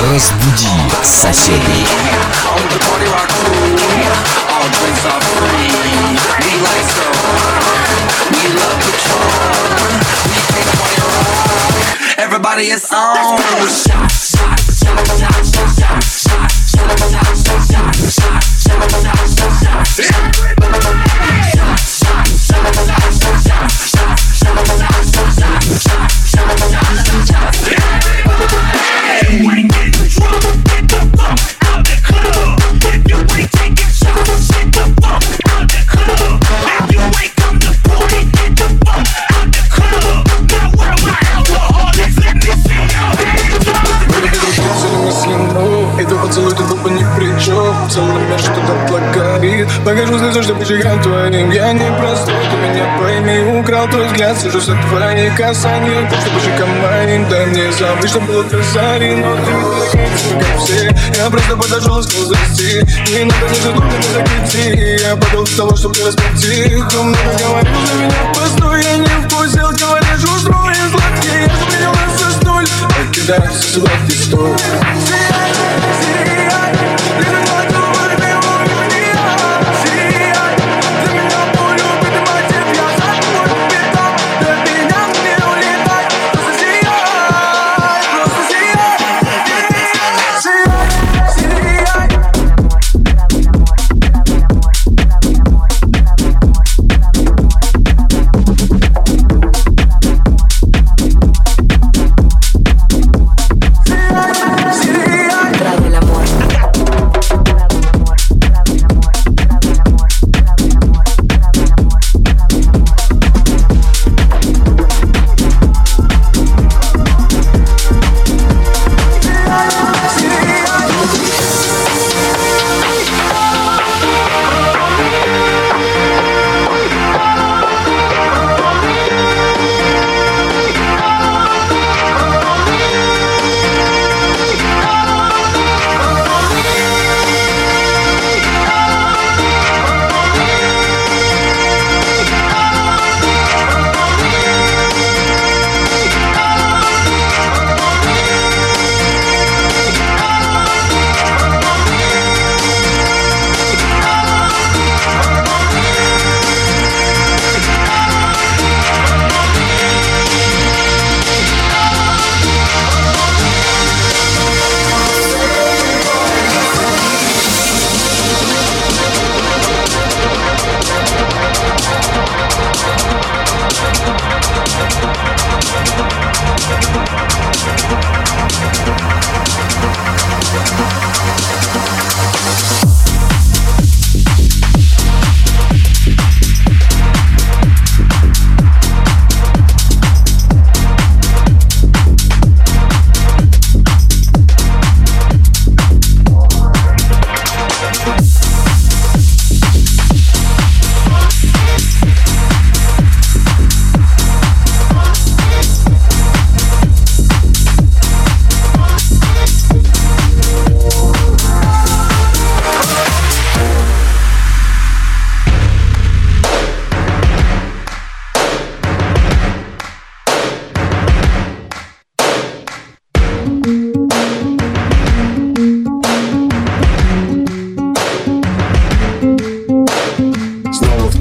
Разбуди соседей. Everybody is on. Иду Что-то горит Покажу слезу, чтобы чекал твоим Я не простой, ты меня пойми Украл твой взгляд, сижу за твои касания Чтобы щекам моим, дай мне забыть, что было красавей Но ты не как все Я просто подошел, сказал зайти Не надо ни за не закрути Я подал с того, чтобы тебя расплати Кто много говорил за меня, постой Я не вкусил, говоришь, устрой Сладкий, я за столь Покидаю сладкий стол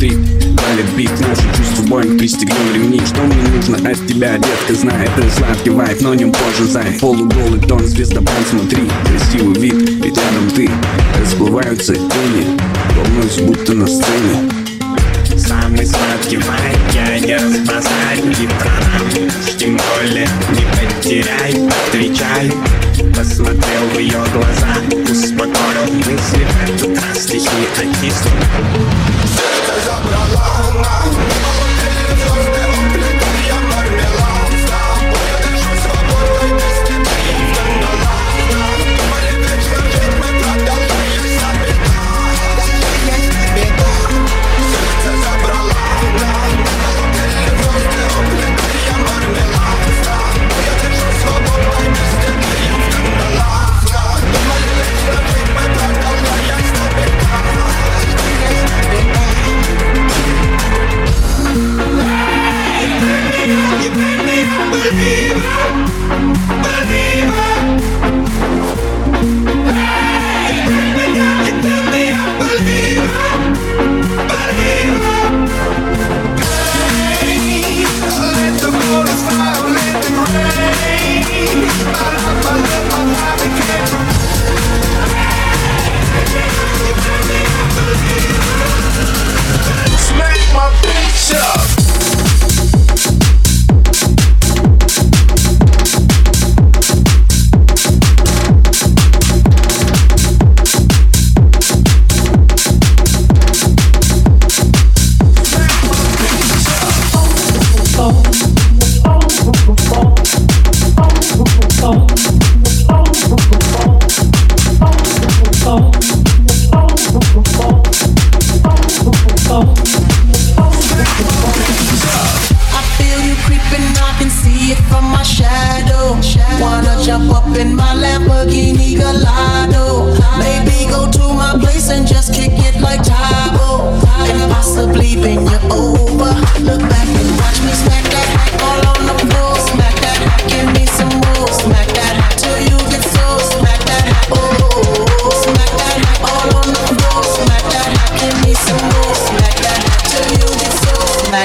Трип, валит бит Наши чувства боем, пристегнем ремни. Что мне нужно от тебя, детка, знай Это сладкий вайп, но нем позже зай Полуголый тон, звездопад, смотри Красивый вид, ведь рядом ты Расплываются тени Волнуюсь, будто на сцене. Самый сладкий вайп, я не И про нас, тем более не потеряй Отвечай, посмотрел в ее глаза Успокоил мысли, в этот раз стихи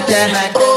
that. Oh.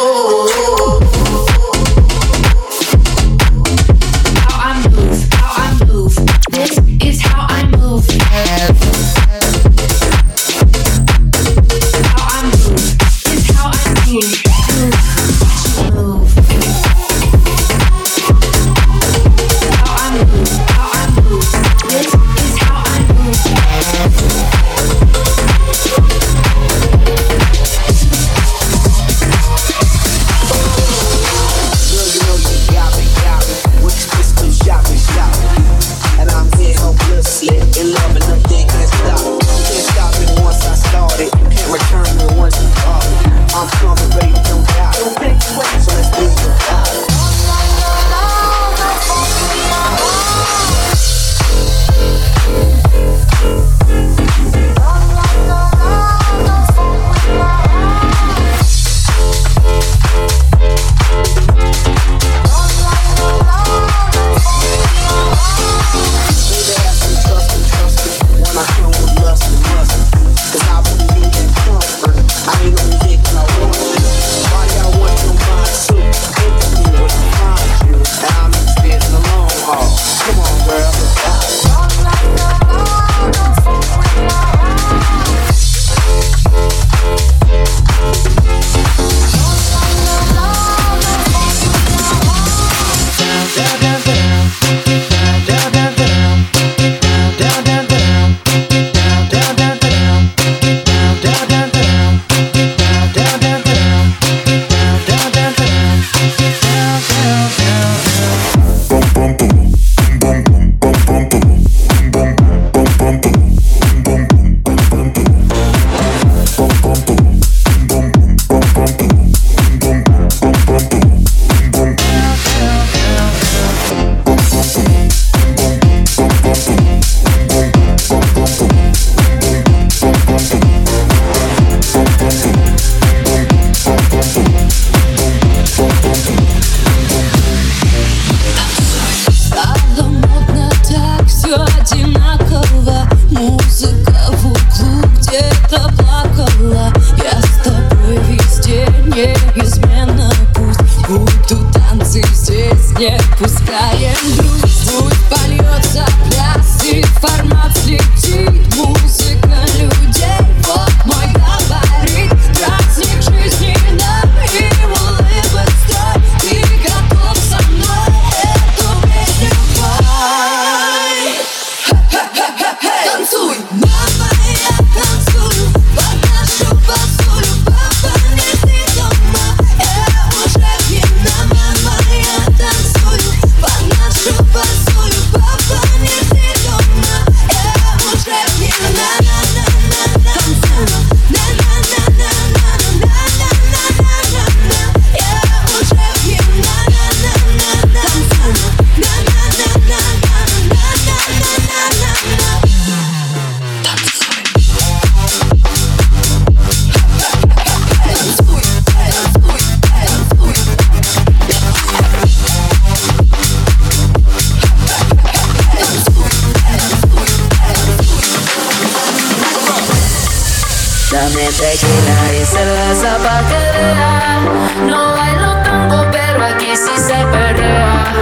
vacila y se las apagará. No bailo tango, pero aquí sí se perrea.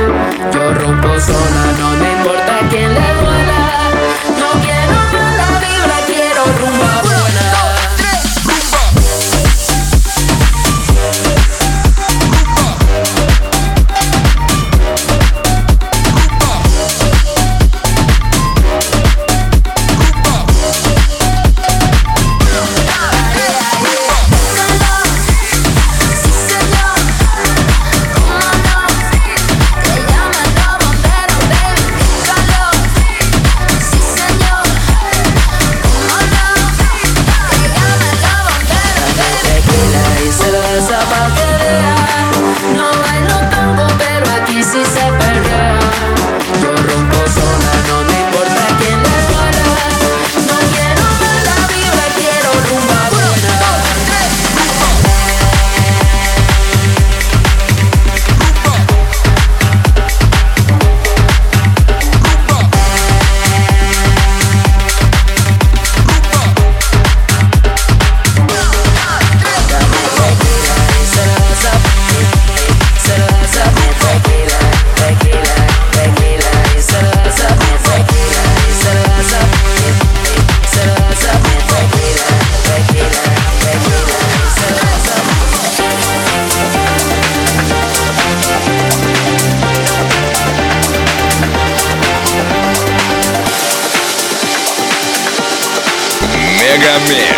Yo rompo sola, no me importa quién le duela.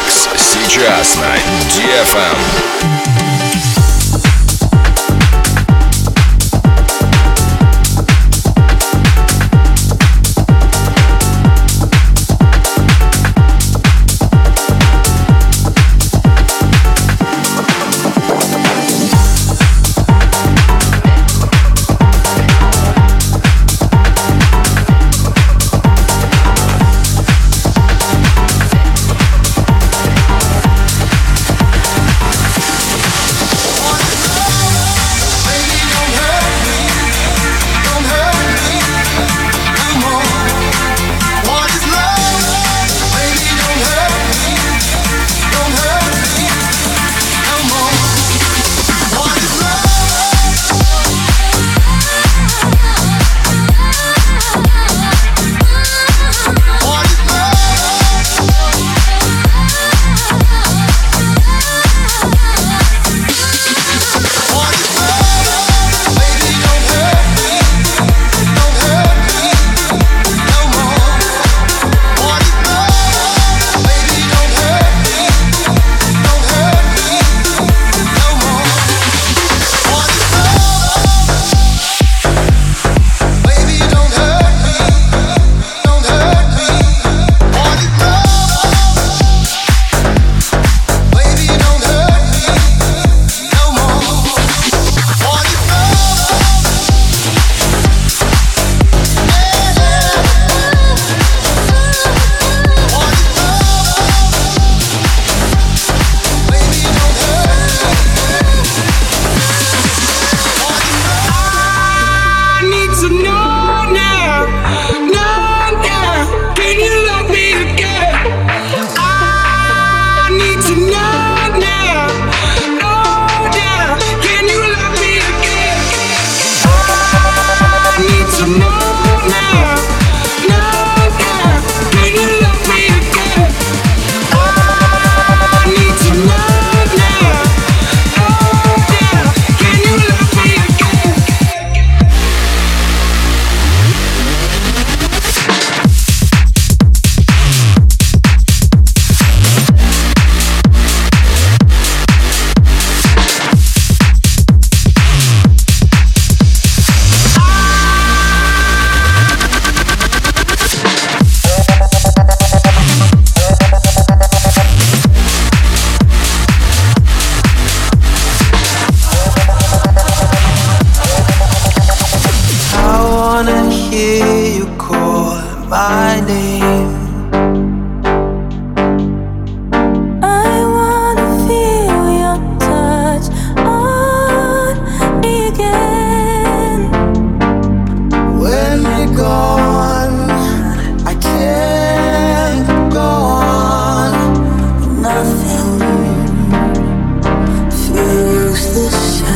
Микс сейчас на DFM.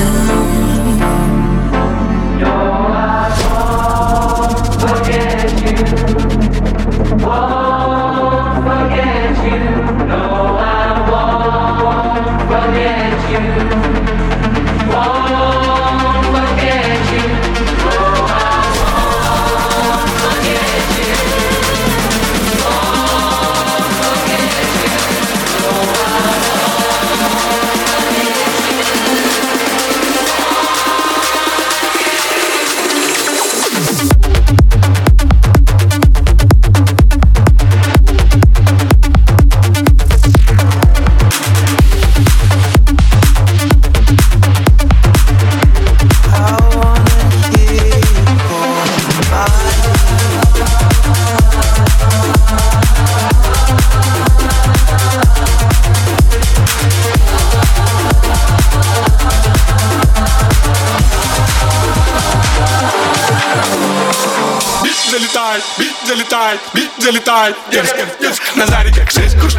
love. залетает Девушка, девушка на заре, как шесть куш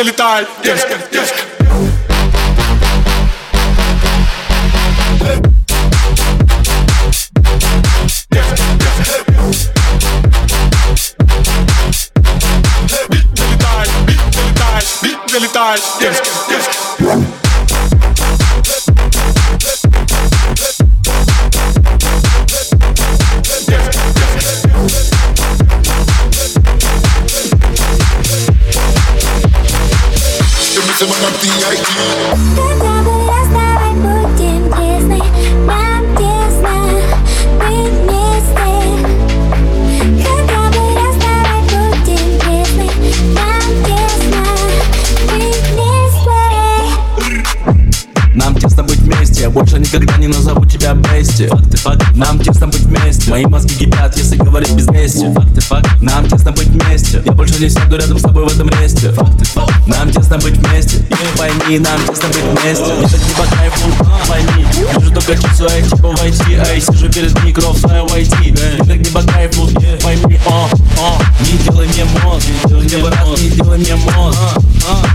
onde ele tá. Deus, Deus. Deus, tá tá tá Deus. Никогда не назову тебя бести Факты, факт, нам тесно быть вместе. Мои мозги кипят, если говорить без мести. Факты, факт, нам тесно быть вместе. Я больше не сяду рядом с тобой в этом месте. Факты, факт, нам тесно быть вместе. И пойми, нам тесно быть вместе. Мне так не по кайфу, пойми. Вижу только чувство, эй, типа войти Эй, сижу перед микро, свое войти. Мне так не по кайфу, пойми, о, о. Не делай мне мозг, хотя бы раз не делай мне мозг.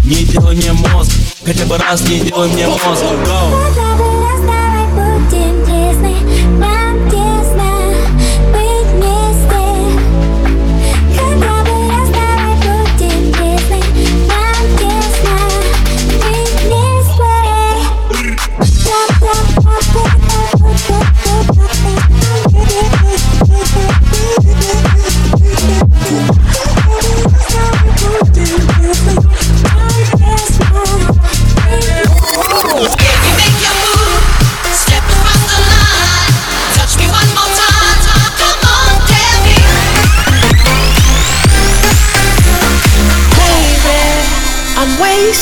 Не делай мне мозг, хотя бы раз не делай мне мозг. Go!